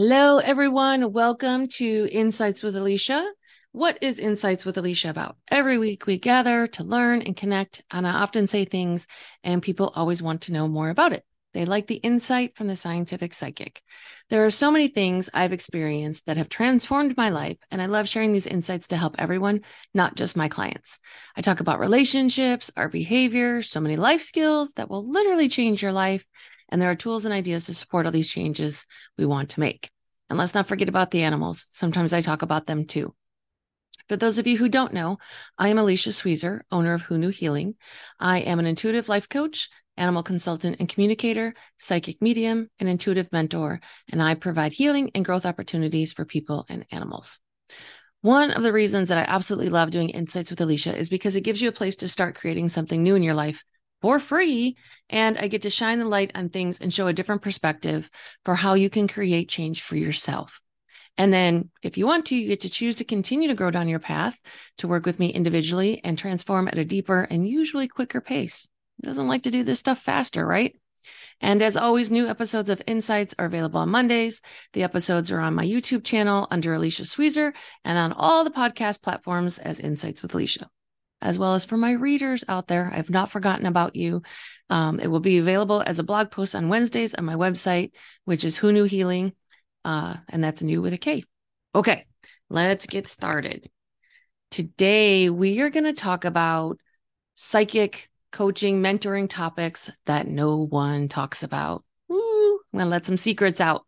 Hello, everyone. Welcome to Insights with Alicia. What is Insights with Alicia about? Every week we gather to learn and connect, and I often say things, and people always want to know more about it. They like the insight from the scientific psychic. There are so many things I've experienced that have transformed my life, and I love sharing these insights to help everyone, not just my clients. I talk about relationships, our behavior, so many life skills that will literally change your life and there are tools and ideas to support all these changes we want to make. And let's not forget about the animals. Sometimes I talk about them too. For those of you who don't know, I am Alicia Sweezer, owner of Who Knew Healing. I am an intuitive life coach, animal consultant and communicator, psychic medium, and intuitive mentor, and I provide healing and growth opportunities for people and animals. One of the reasons that I absolutely love doing Insights with Alicia is because it gives you a place to start creating something new in your life for free. And I get to shine the light on things and show a different perspective for how you can create change for yourself. And then, if you want to, you get to choose to continue to grow down your path to work with me individually and transform at a deeper and usually quicker pace. Who doesn't like to do this stuff faster, right? And as always, new episodes of Insights are available on Mondays. The episodes are on my YouTube channel under Alicia Sweezer and on all the podcast platforms as Insights with Alicia as well as for my readers out there. I've not forgotten about you. Um, it will be available as a blog post on Wednesdays on my website, which is Who Knew Healing, uh, and that's new with a K. Okay, let's get started. Today, we are going to talk about psychic coaching, mentoring topics that no one talks about. Ooh, I'm going to let some secrets out.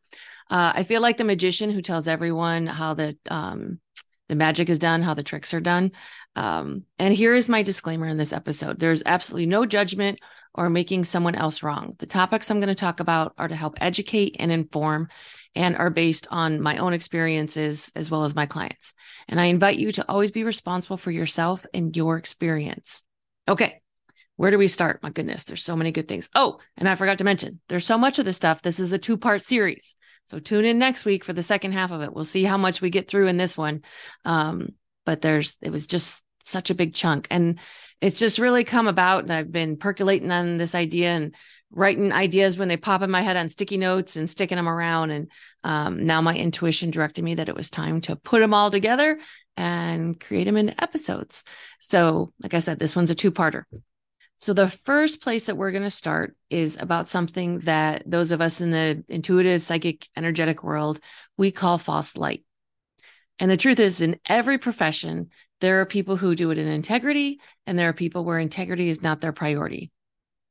Uh, I feel like the magician who tells everyone how the um, the magic is done, how the tricks are done. Um, and here is my disclaimer in this episode there's absolutely no judgment or making someone else wrong. The topics I'm going to talk about are to help educate and inform and are based on my own experiences as well as my clients. And I invite you to always be responsible for yourself and your experience. Okay. Where do we start? My goodness, there's so many good things. Oh, and I forgot to mention, there's so much of this stuff. This is a two part series. So tune in next week for the second half of it. We'll see how much we get through in this one. Um, but there's it was just such a big chunk. And it's just really come about and i've been percolating on this idea and writing ideas when they pop in my head on sticky notes and sticking them around. And um, now my intuition directed me that it was time to put them all together and create them into episodes. So like i said this one's a two-parter. So the first place that we're going to start is about something that those of us in the intuitive psychic energetic world we call false light and the truth is, in every profession, there are people who do it in integrity, and there are people where integrity is not their priority.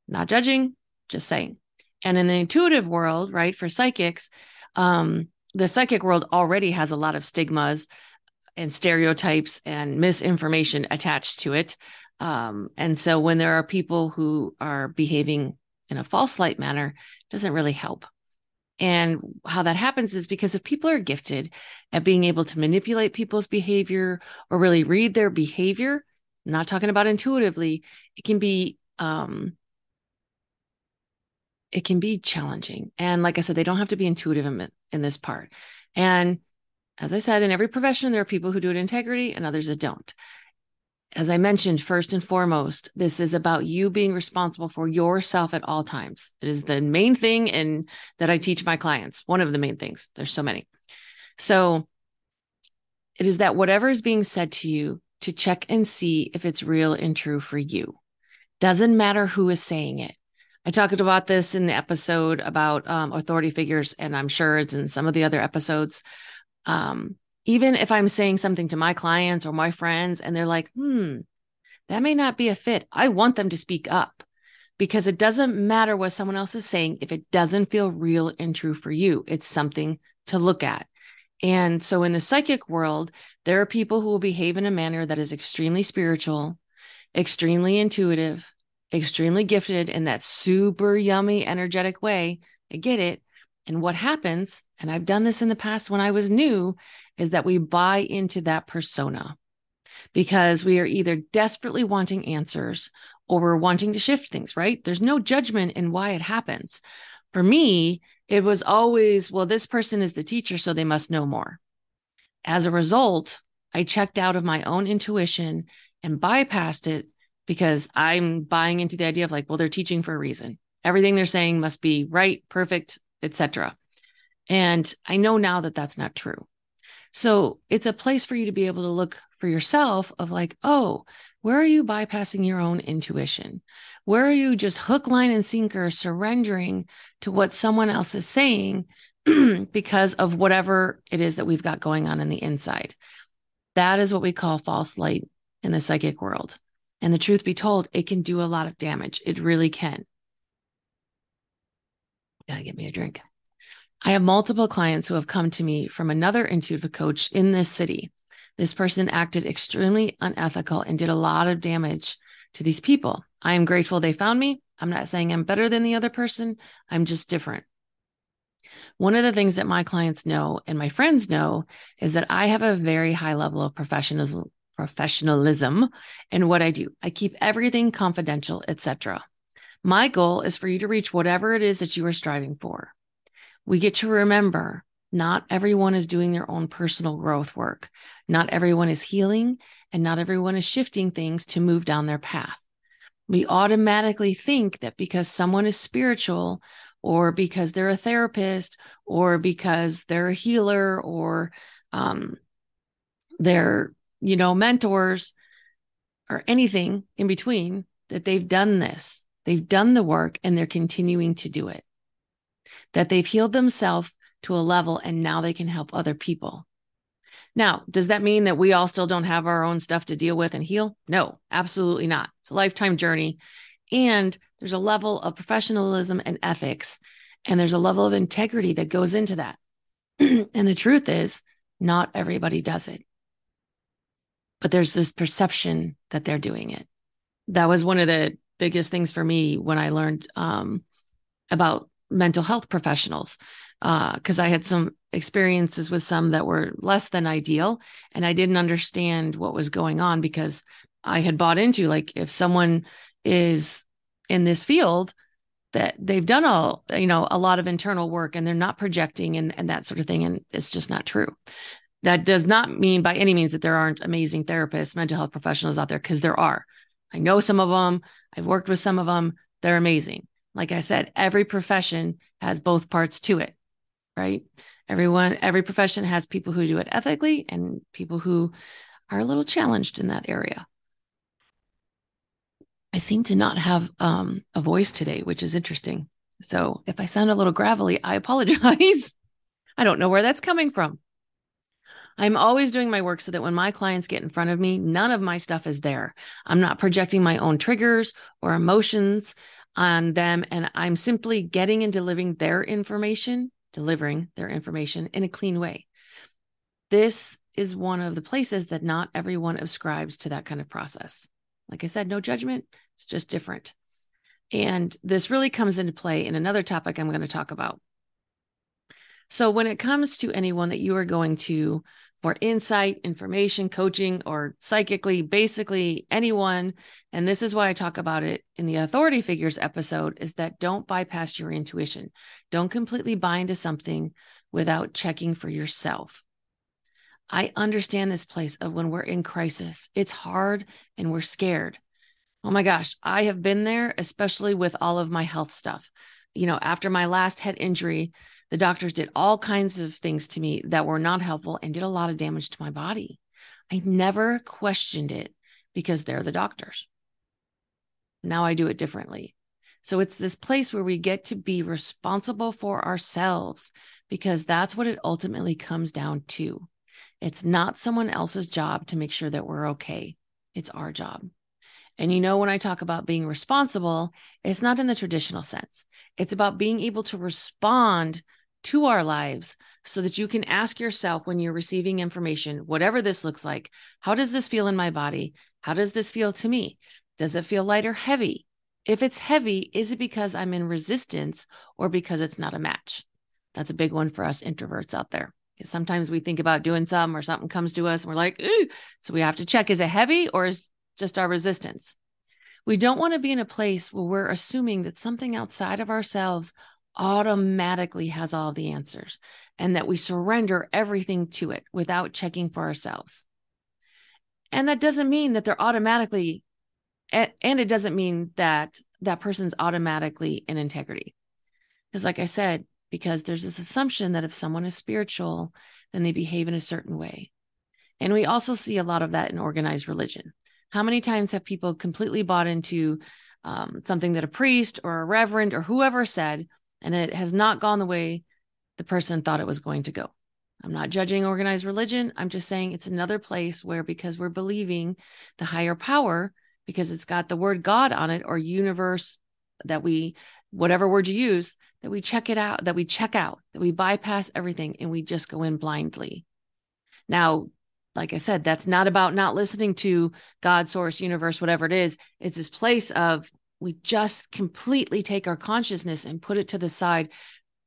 Not judging, just saying. And in the intuitive world, right, for psychics, um, the psychic world already has a lot of stigmas and stereotypes and misinformation attached to it. Um, and so when there are people who are behaving in a false light manner, doesn't really help. And how that happens is because if people are gifted at being able to manipulate people's behavior or really read their behavior, I'm not talking about intuitively, it can be um it can be challenging. And like I said, they don't have to be intuitive in, in this part. And as I said, in every profession, there are people who do it integrity and others that don't as I mentioned, first and foremost, this is about you being responsible for yourself at all times. It is the main thing and that I teach my clients. One of the main things. There's so many. So it is that whatever is being said to you to check and see if it's real and true for you. Doesn't matter who is saying it. I talked about this in the episode about um, authority figures, and I'm sure it's in some of the other episodes. Um, even if I'm saying something to my clients or my friends and they're like, hmm, that may not be a fit, I want them to speak up because it doesn't matter what someone else is saying if it doesn't feel real and true for you. It's something to look at. And so in the psychic world, there are people who will behave in a manner that is extremely spiritual, extremely intuitive, extremely gifted in that super yummy, energetic way. I get it. And what happens, and I've done this in the past when I was new, is that we buy into that persona because we are either desperately wanting answers or we're wanting to shift things, right? There's no judgment in why it happens. For me, it was always, well, this person is the teacher, so they must know more. As a result, I checked out of my own intuition and bypassed it because I'm buying into the idea of like, well, they're teaching for a reason. Everything they're saying must be right, perfect, etc. And I know now that that's not true. So it's a place for you to be able to look for yourself of like, oh, where are you bypassing your own intuition? Where are you just hook, line, and sinker surrendering to what someone else is saying because of whatever it is that we've got going on in the inside? That is what we call false light in the psychic world. And the truth be told, it can do a lot of damage. It really can. Gotta get me a drink. I have multiple clients who have come to me from another intuitive coach in this city. This person acted extremely unethical and did a lot of damage to these people. I am grateful they found me. I'm not saying I'm better than the other person, I'm just different. One of the things that my clients know and my friends know is that I have a very high level of professionalism professionalism in what I do. I keep everything confidential, etc. My goal is for you to reach whatever it is that you are striving for. We get to remember not everyone is doing their own personal growth work. Not everyone is healing and not everyone is shifting things to move down their path. We automatically think that because someone is spiritual or because they're a therapist or because they're a healer or um, they're you know, mentors or anything in between that they've done this. They've done the work and they're continuing to do it. That they've healed themselves to a level and now they can help other people. Now, does that mean that we all still don't have our own stuff to deal with and heal? No, absolutely not. It's a lifetime journey. And there's a level of professionalism and ethics, and there's a level of integrity that goes into that. and the truth is, not everybody does it but there's this perception that they're doing it. That was one of the biggest things for me when I learned um, about mental health professionals, because uh, I had some experiences with some that were less than ideal, and I didn't understand what was going on because I had bought into like if someone is in this field that they've done all you know a lot of internal work and they're not projecting and, and that sort of thing and it's just not true that does not mean by any means that there aren't amazing therapists, mental health professionals out there, because there are. I know some of them, I've worked with some of them, they're amazing. Like I said, every profession has both parts to it, right? Everyone, every profession has people who do it ethically and people who are a little challenged in that area. I seem to not have um, a voice today, which is interesting. So if I sound a little gravelly, I apologize. I don't know where that's coming from. I'm always doing my work so that when my clients get in front of me, none of my stuff is there. I'm not projecting my own triggers or emotions on them. And I'm simply getting and delivering their information, delivering their information in a clean way. This is one of the places that not everyone ascribes to that kind of process. Like I said, no judgment, it's just different. And this really comes into play in another topic I'm going to talk about. So, when it comes to anyone that you are going to for insight, information, coaching, or psychically, basically anyone. And this is why I talk about it in the authority figures episode is that don't bypass your intuition. Don't completely buy into something without checking for yourself. I understand this place of when we're in crisis. It's hard and we're scared. Oh my gosh, I have been there, especially with all of my health stuff. You know, after my last head injury, the doctors did all kinds of things to me that were not helpful and did a lot of damage to my body. I never questioned it because they're the doctors. Now I do it differently. So it's this place where we get to be responsible for ourselves because that's what it ultimately comes down to. It's not someone else's job to make sure that we're okay. It's our job. And you know, when I talk about being responsible, it's not in the traditional sense. It's about being able to respond to our lives so that you can ask yourself when you're receiving information, whatever this looks like, how does this feel in my body? How does this feel to me? Does it feel light or heavy? If it's heavy, is it because I'm in resistance or because it's not a match? That's a big one for us introverts out there. Because sometimes we think about doing something or something comes to us and we're like, so we have to check is it heavy or is just our resistance? We don't want to be in a place where we're assuming that something outside of ourselves automatically has all the answers and that we surrender everything to it without checking for ourselves. And that doesn't mean that they're automatically, and it doesn't mean that that person's automatically in integrity. Because, like I said, because there's this assumption that if someone is spiritual, then they behave in a certain way. And we also see a lot of that in organized religion. How many times have people completely bought into um, something that a priest or a reverend or whoever said, and it has not gone the way the person thought it was going to go? I'm not judging organized religion. I'm just saying it's another place where, because we're believing the higher power, because it's got the word God on it or universe that we, whatever word you use, that we check it out, that we check out, that we bypass everything and we just go in blindly. Now, like I said, that's not about not listening to God, source, universe, whatever it is. It's this place of we just completely take our consciousness and put it to the side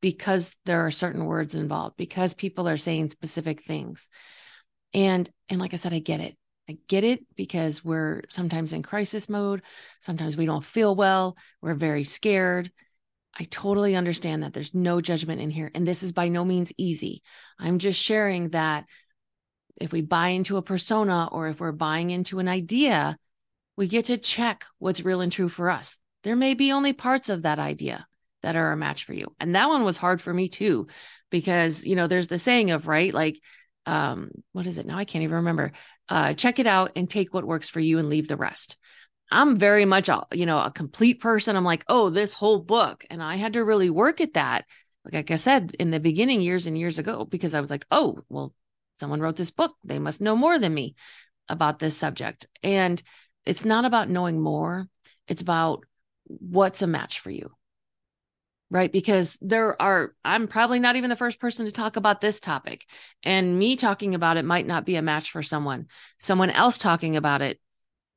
because there are certain words involved, because people are saying specific things. And and like I said, I get it. I get it because we're sometimes in crisis mode. Sometimes we don't feel well. We're very scared. I totally understand that there's no judgment in here. And this is by no means easy. I'm just sharing that if we buy into a persona or if we're buying into an idea, we get to check what's real and true for us. There may be only parts of that idea that are a match for you. And that one was hard for me too, because, you know, there's the saying of, right? Like, um, what is it now? I can't even remember. Uh, check it out and take what works for you and leave the rest. I'm very much, a, you know, a complete person. I'm like, oh, this whole book. And I had to really work at that. Like I said in the beginning, years and years ago, because I was like, oh, well, someone wrote this book. They must know more than me about this subject. And it's not about knowing more, it's about what's a match for you. Right. Because there are, I'm probably not even the first person to talk about this topic. And me talking about it might not be a match for someone. Someone else talking about it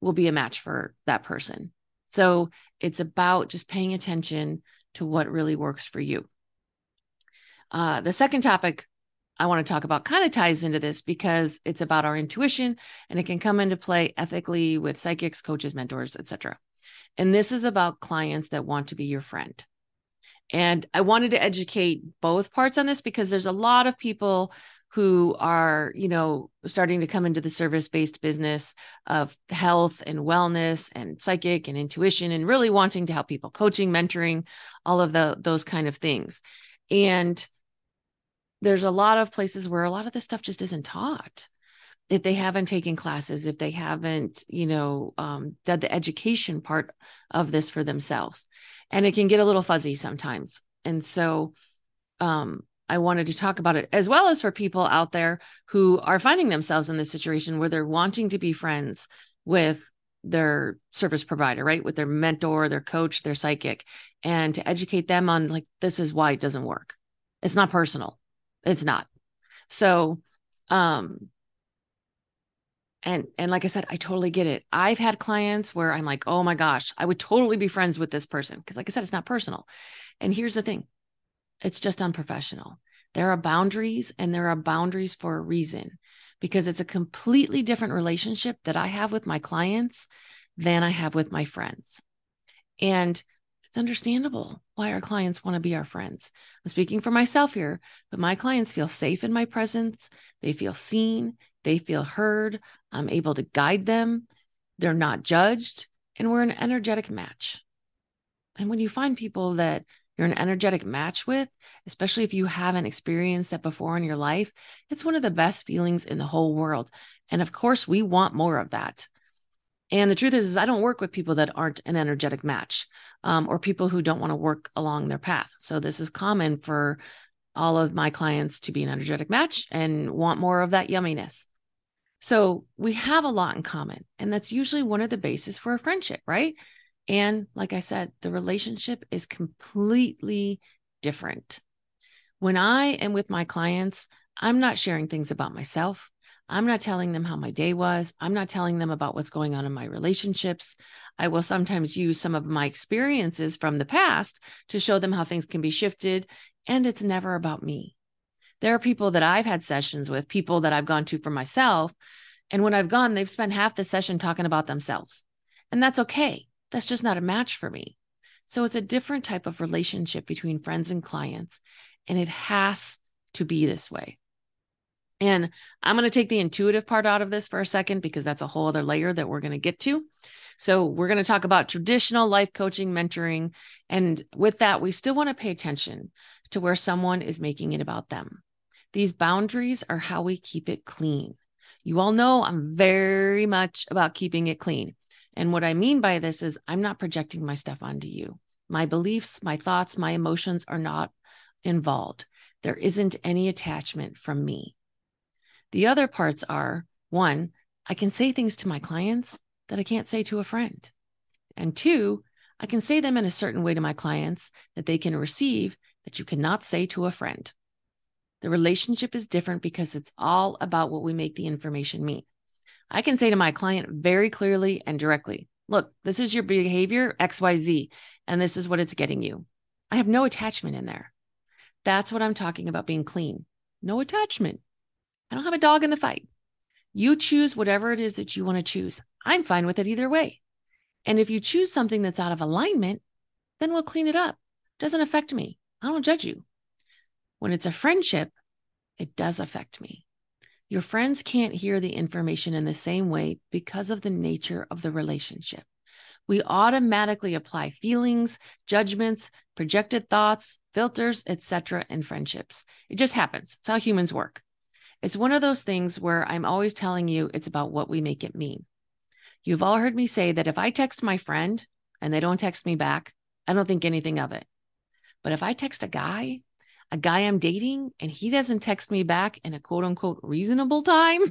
will be a match for that person. So it's about just paying attention to what really works for you. Uh, the second topic I want to talk about kind of ties into this because it's about our intuition and it can come into play ethically with psychics, coaches, mentors, etc. And this is about clients that want to be your friend. And I wanted to educate both parts on this because there's a lot of people who are, you know, starting to come into the service-based business of health and wellness and psychic and intuition and really wanting to help people, coaching, mentoring, all of the those kind of things. And there's a lot of places where a lot of this stuff just isn't taught. If they haven't taken classes if they haven't you know um, done the education part of this for themselves. And it can get a little fuzzy sometimes. And so um, i wanted to talk about it as well as for people out there who are finding themselves in this situation where they're wanting to be friends with their service provider right? With their mentor their coach their psychic and to educate them on like this is why it doesn't work. It's not personal it's not. So, um, and and like I said, I totally get it. I've had clients where I'm like, oh my gosh, I would totally be friends with this person because, like I said, it's not personal. And here's the thing, it's just unprofessional. There are boundaries, and there are boundaries for a reason because it's a completely different relationship that I have with my clients than I have with my friends. And it's understandable why our clients want to be our friends. I'm speaking for myself here, but my clients feel safe in my presence. They feel seen, they feel heard. I'm able to guide them. They're not judged, and we're an energetic match. And when you find people that you're an energetic match with, especially if you haven't experienced that before in your life, it's one of the best feelings in the whole world. And of course, we want more of that. And the truth is, is I don't work with people that aren't an energetic match um, or people who don't want to work along their path. So this is common for all of my clients to be an energetic match and want more of that yumminess. So we have a lot in common. And that's usually one of the bases for a friendship, right? And like I said, the relationship is completely different. When I am with my clients, I'm not sharing things about myself. I'm not telling them how my day was. I'm not telling them about what's going on in my relationships. I will sometimes use some of my experiences from the past to show them how things can be shifted. And it's never about me. There are people that I've had sessions with, people that I've gone to for myself. And when I've gone, they've spent half the session talking about themselves. And that's okay. That's just not a match for me. So it's a different type of relationship between friends and clients. And it has to be this way. And I'm going to take the intuitive part out of this for a second because that's a whole other layer that we're going to get to. So, we're going to talk about traditional life coaching, mentoring. And with that, we still want to pay attention to where someone is making it about them. These boundaries are how we keep it clean. You all know I'm very much about keeping it clean. And what I mean by this is I'm not projecting my stuff onto you. My beliefs, my thoughts, my emotions are not involved. There isn't any attachment from me. The other parts are one, I can say things to my clients that I can't say to a friend. And two, I can say them in a certain way to my clients that they can receive that you cannot say to a friend. The relationship is different because it's all about what we make the information mean. I can say to my client very clearly and directly, look, this is your behavior, XYZ, and this is what it's getting you. I have no attachment in there. That's what I'm talking about being clean. No attachment. I don't have a dog in the fight. You choose whatever it is that you want to choose. I'm fine with it either way. And if you choose something that's out of alignment, then we'll clean it up. Doesn't affect me. I don't judge you. When it's a friendship, it does affect me. Your friends can't hear the information in the same way because of the nature of the relationship. We automatically apply feelings, judgments, projected thoughts, filters, etc. in friendships. It just happens. It's how humans work. It's one of those things where I'm always telling you it's about what we make it mean. You've all heard me say that if I text my friend and they don't text me back, I don't think anything of it. But if I text a guy a guy I'm dating and he doesn't text me back in a quote unquote reasonable time,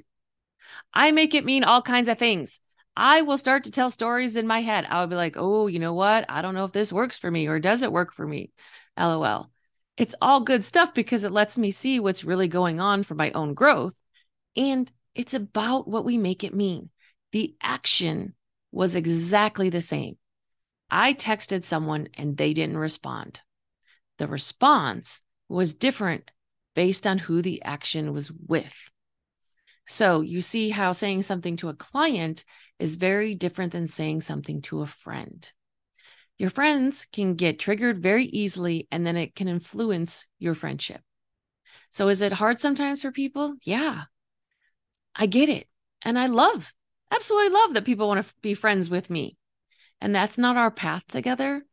I make it mean all kinds of things. I will start to tell stories in my head. I'll be like, oh, you know what? I don't know if this works for me or does it work for me? LOL. It's all good stuff because it lets me see what's really going on for my own growth. And it's about what we make it mean. The action was exactly the same. I texted someone and they didn't respond. The response was different based on who the action was with. So you see how saying something to a client is very different than saying something to a friend. Your friends can get triggered very easily, and then it can influence your friendship. So is it hard sometimes for people? Yeah, I get it. And I love, absolutely love that people want to be friends with me. And that's not our path together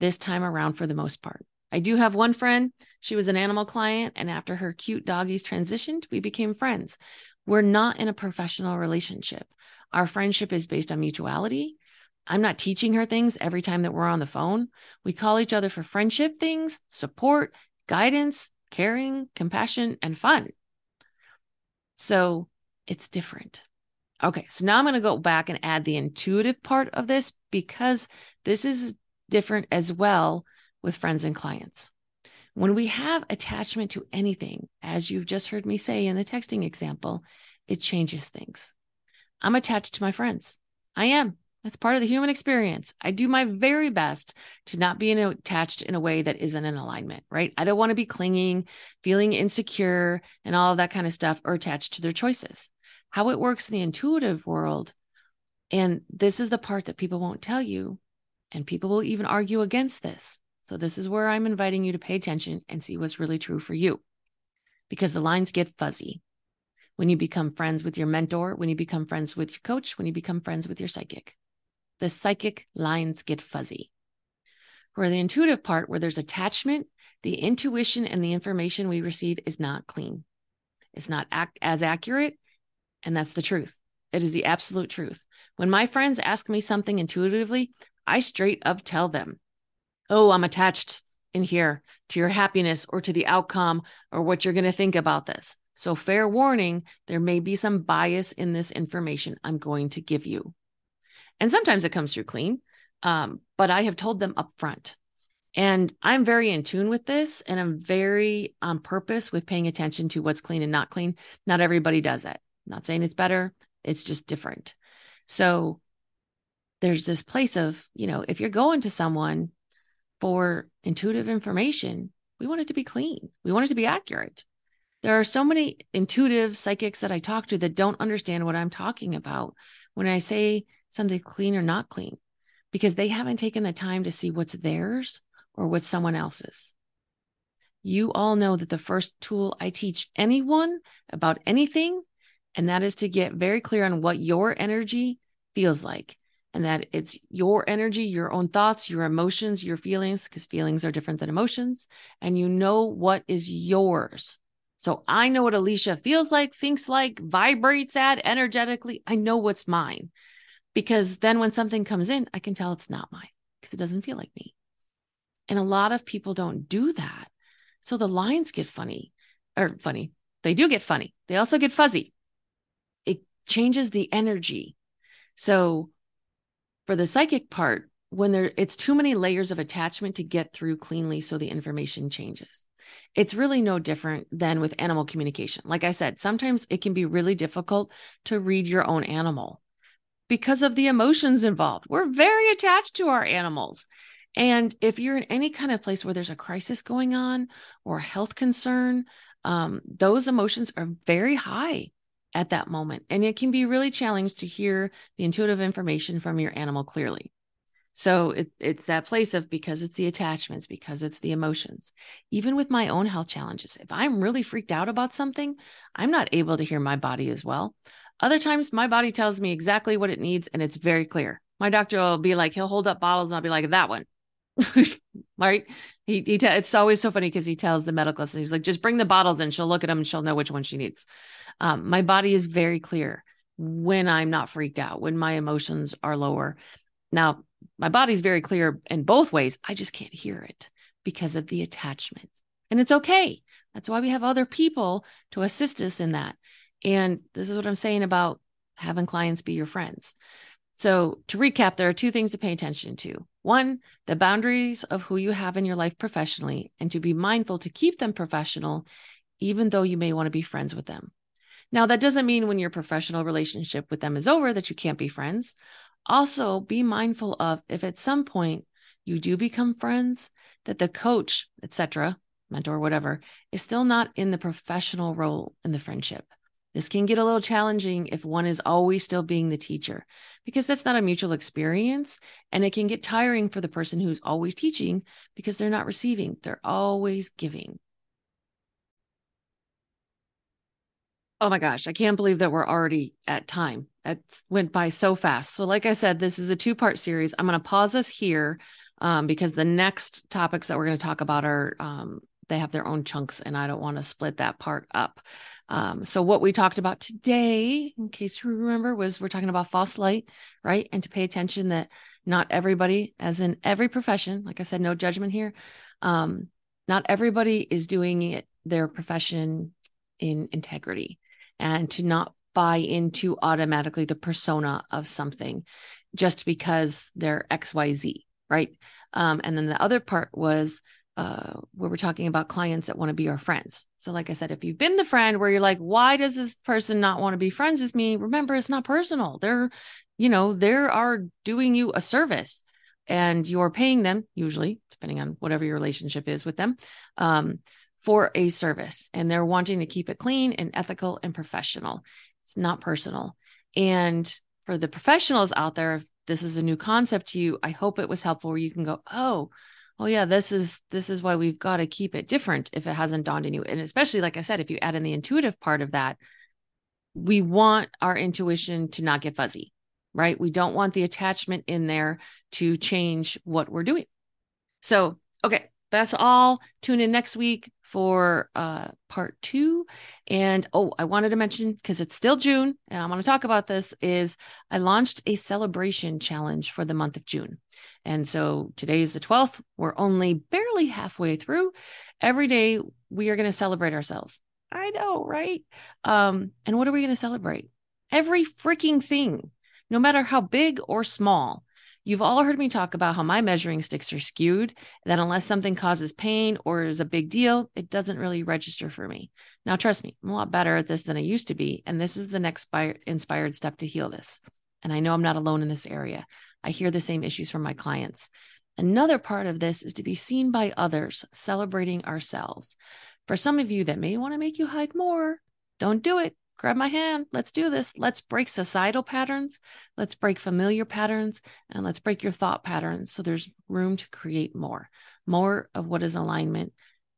this time around for the most part. I do have one friend. She was an animal client. And after her cute doggies transitioned, we became friends. We're not in a professional relationship. Our friendship is based on mutuality. I'm not teaching her things every time that we're on the phone. We call each other for friendship things, support, guidance, caring, compassion, and fun. So it's different. Okay, so now I'm going to go back and add the intuitive part of this because this is different as well with friends and clients. When we have attachment to anything, as you've just heard me say in the texting example, it changes things. I'm attached to my friends. I am. That's part of the human experience. I do my very best to not be in a, attached in a way that isn't in alignment, right? I don't want to be clinging, feeling insecure, and all of that kind of stuff, or attached to their choices. How it works in the intuitive world, and this is the part that people won't tell you, and people will even argue against this. So, this is where I'm inviting you to pay attention and see what's really true for you because the lines get fuzzy when you become friends with your mentor, when you become friends with your coach, when you become friends with your psychic. The psychic lines get fuzzy. For the intuitive part, where there's attachment, the intuition and the information we receive is not clean. It's not as accurate. And that's the truth. It is the absolute truth. When my friends ask me something intuitively, I straight up tell them, oh, I'm attached in here to your happiness or to the outcome or what you're going to think about this. So, fair warning, there may be some bias in this information I'm going to give you. And sometimes it comes through clean, um, but I have told them up front. And I'm very in tune with this and I'm very on purpose with paying attention to what's clean and not clean. Not everybody does it. I'm not saying it's better, it's just different. So, there's this place of, you know, if you're going to someone for intuitive information, we want it to be clean. We want it to be accurate. There are so many intuitive psychics that I talk to that don't understand what I'm talking about when I say something clean or not clean, because they haven't taken the time to see what's theirs or what's someone else's. You all know that the first tool I teach anyone about anything, and that is to get very clear on what your energy feels like. and that it's your energy, your own thoughts, your emotions, your feelings, because feelings are different than emotions, and you know what is yours. So I know what Alicia feels like, thinks like, vibrates at energetically. I know what's mine because then when something comes in, I can tell it's not mine because it doesn't feel like me. And a lot of people don't do that. So the lines get funny or funny. They do get funny. They also get fuzzy. It changes the energy. So for the psychic part, when there it's too many layers of attachment to get through cleanly so the information changes. It's really no different than with animal communication. Like I said, sometimes it can be really difficult to read your own animal because of the emotions involved. We're very attached to our animals. And if you're in any kind of place where there's a crisis going on or a health concern, um, those emotions are very high at that moment. And it can be really challenging to hear the intuitive information from your animal clearly. So it, it's that place of because it's the attachments, because it's the emotions. Even with my own health challenges, if I'm really freaked out about something, I'm not able to hear my body as well. Other times, my body tells me exactly what it needs, and it's very clear. My doctor will be like, he'll hold up bottles, and I'll be like, that one. right? He, he it's always so funny because he tells the medical assistant, he's like, just bring the bottles and she'll look at them and she'll know which one she needs. Um, my body is very clear when I'm not freaked out, when my emotions are lower. Now, my body's very clear in both ways. I just can't hear it because of the attachment. And it's okay. That's why we have other people to assist us in that. And this is what I'm saying about having clients be your friends. So, to recap, there are two things to pay attention to. One, the boundaries of who you have in your life professionally, and to be mindful to keep them professional, even though you may want to be friends with them. Now, that doesn't mean when your professional relationship with them is over that you can't be friends. Also, be mindful of if at some point you do become friends, that the coach, etc., mentor, whatever, is still not in the professional role in the friendship. This can get a little challenging if one is always still being the teacher, because that's not a mutual experience. And it can get tiring for the person who's always teaching because they're not receiving, they're always giving. Oh my gosh, I can't believe that we're already at time. It went by so fast. So, like I said, this is a two part series. I'm going to pause us here um, because the next topics that we're going to talk about are um, they have their own chunks, and I don't want to split that part up. Um, so, what we talked about today, in case you remember, was we're talking about false light, right? And to pay attention that not everybody, as in every profession, like I said, no judgment here, um, not everybody is doing it, their profession in integrity, and to not buy into automatically the persona of something just because they're XYZ, right? Um, and then the other part was uh, where we're talking about clients that want to be our friends. So, like I said, if you've been the friend where you're like, why does this person not want to be friends with me? Remember, it's not personal. They're, you know, they are doing you a service and you're paying them, usually, depending on whatever your relationship is with them, um, for a service. And they're wanting to keep it clean and ethical and professional. It's not personal. And for the professionals out there, if this is a new concept to you, I hope it was helpful where you can go, oh, oh yeah this is this is why we've got to keep it different if it hasn't dawned on you. And especially like i said if you add in the intuitive part of that we want our intuition to not get fuzzy right? We don't want the attachment in there to change what we're doing. So okay that's all. Tune in next week for uh, part two. And oh, I wanted to mention because it's still June and I want to talk about this is I launched a celebration challenge for the month of June. And so today is the 12th. We're only barely halfway through. Every day we are going to celebrate ourselves. I know, right? Um, and what are we going to celebrate? Every freaking thing, no matter how big or small. You've all heard me talk about how my measuring sticks are skewed, that unless something causes pain or is a big deal, it doesn't really register for me. Now, trust me, I'm a lot better at this than I used to be. And this is the next inspired step to heal this. And I know I'm not alone in this area. I hear the same issues from my clients. Another part of this is to be seen by others, celebrating ourselves. For some of you that may want to make you hide more, don't do it grab my hand. Let's do this. Let's break societal patterns. Let's break familiar patterns and let's break your thought patterns. So there's room to create more, more of what is alignment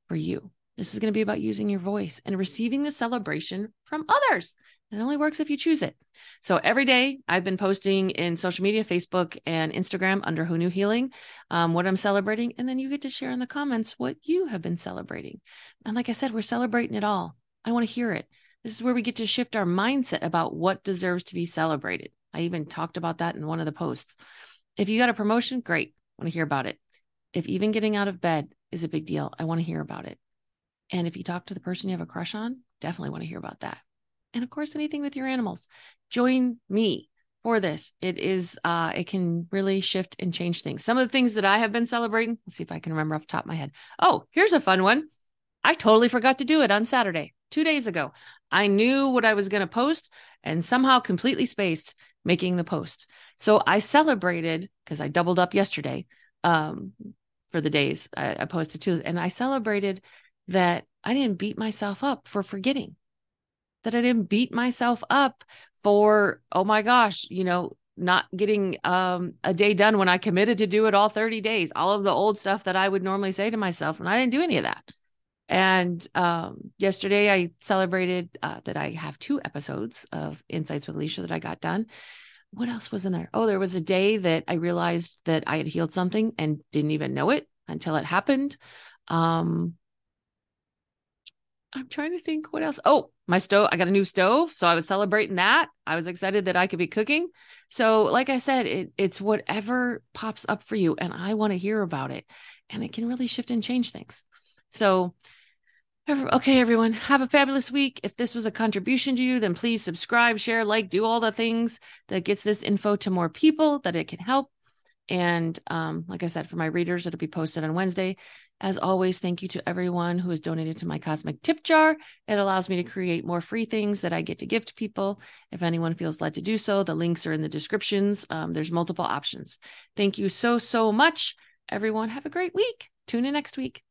for you. This is going to be about using your voice and receiving the celebration from others. It only works if you choose it. So every day I've been posting in social media, Facebook and Instagram under Who Knew Healing, um, what I'm celebrating. And then you get to share in the comments what you have been celebrating. And like I said, we're celebrating it all. I want to hear it. This is where we get to shift our mindset about what deserves to be celebrated. I even talked about that in one of the posts. If you got a promotion, great. I want to hear about it. If even getting out of bed is a big deal, I want to hear about it. And if you talk to the person you have a crush on, definitely want to hear about that. And of course, anything with your animals. Join me for this. It is uh it can really shift and change things. Some of the things that I have been celebrating, let's see if I can remember off the top of my head. Oh, here's a fun one. I totally forgot to do it on Saturday, 2 days ago. I knew what I was going to post and somehow completely spaced making the post. So I celebrated because I doubled up yesterday um, for the days I, I posted two, and I celebrated that I didn't beat myself up for forgetting, that I didn't beat myself up for, oh my gosh, you know, not getting um, a day done when I committed to do it all 30 days, all of the old stuff that I would normally say to myself. And I didn't do any of that. And um, yesterday I celebrated uh, that I have two episodes of Insights with Alicia that I got done. What else was in there? Oh, there was a day that I realized that I had healed something and didn't even know it until it happened. Um, I'm trying to think what else. Oh, my stove. I got a new stove. So I was celebrating that. I was excited that I could be cooking. So, like I said, it, it's whatever pops up for you. And I want to hear about it. And it can really shift and change things. So, Okay, everyone, have a fabulous week. If this was a contribution to you, then please subscribe, share, like, do all the things that gets this info to more people that it can help. And um, like I said, for my readers, it'll be posted on Wednesday. As always, thank you to everyone who has donated to my cosmic tip jar. It allows me to create more free things that I get to give to people. If anyone feels led to do so, the links are in the descriptions. Um, there's multiple options. Thank you so, so much, everyone. Have a great week. Tune in next week.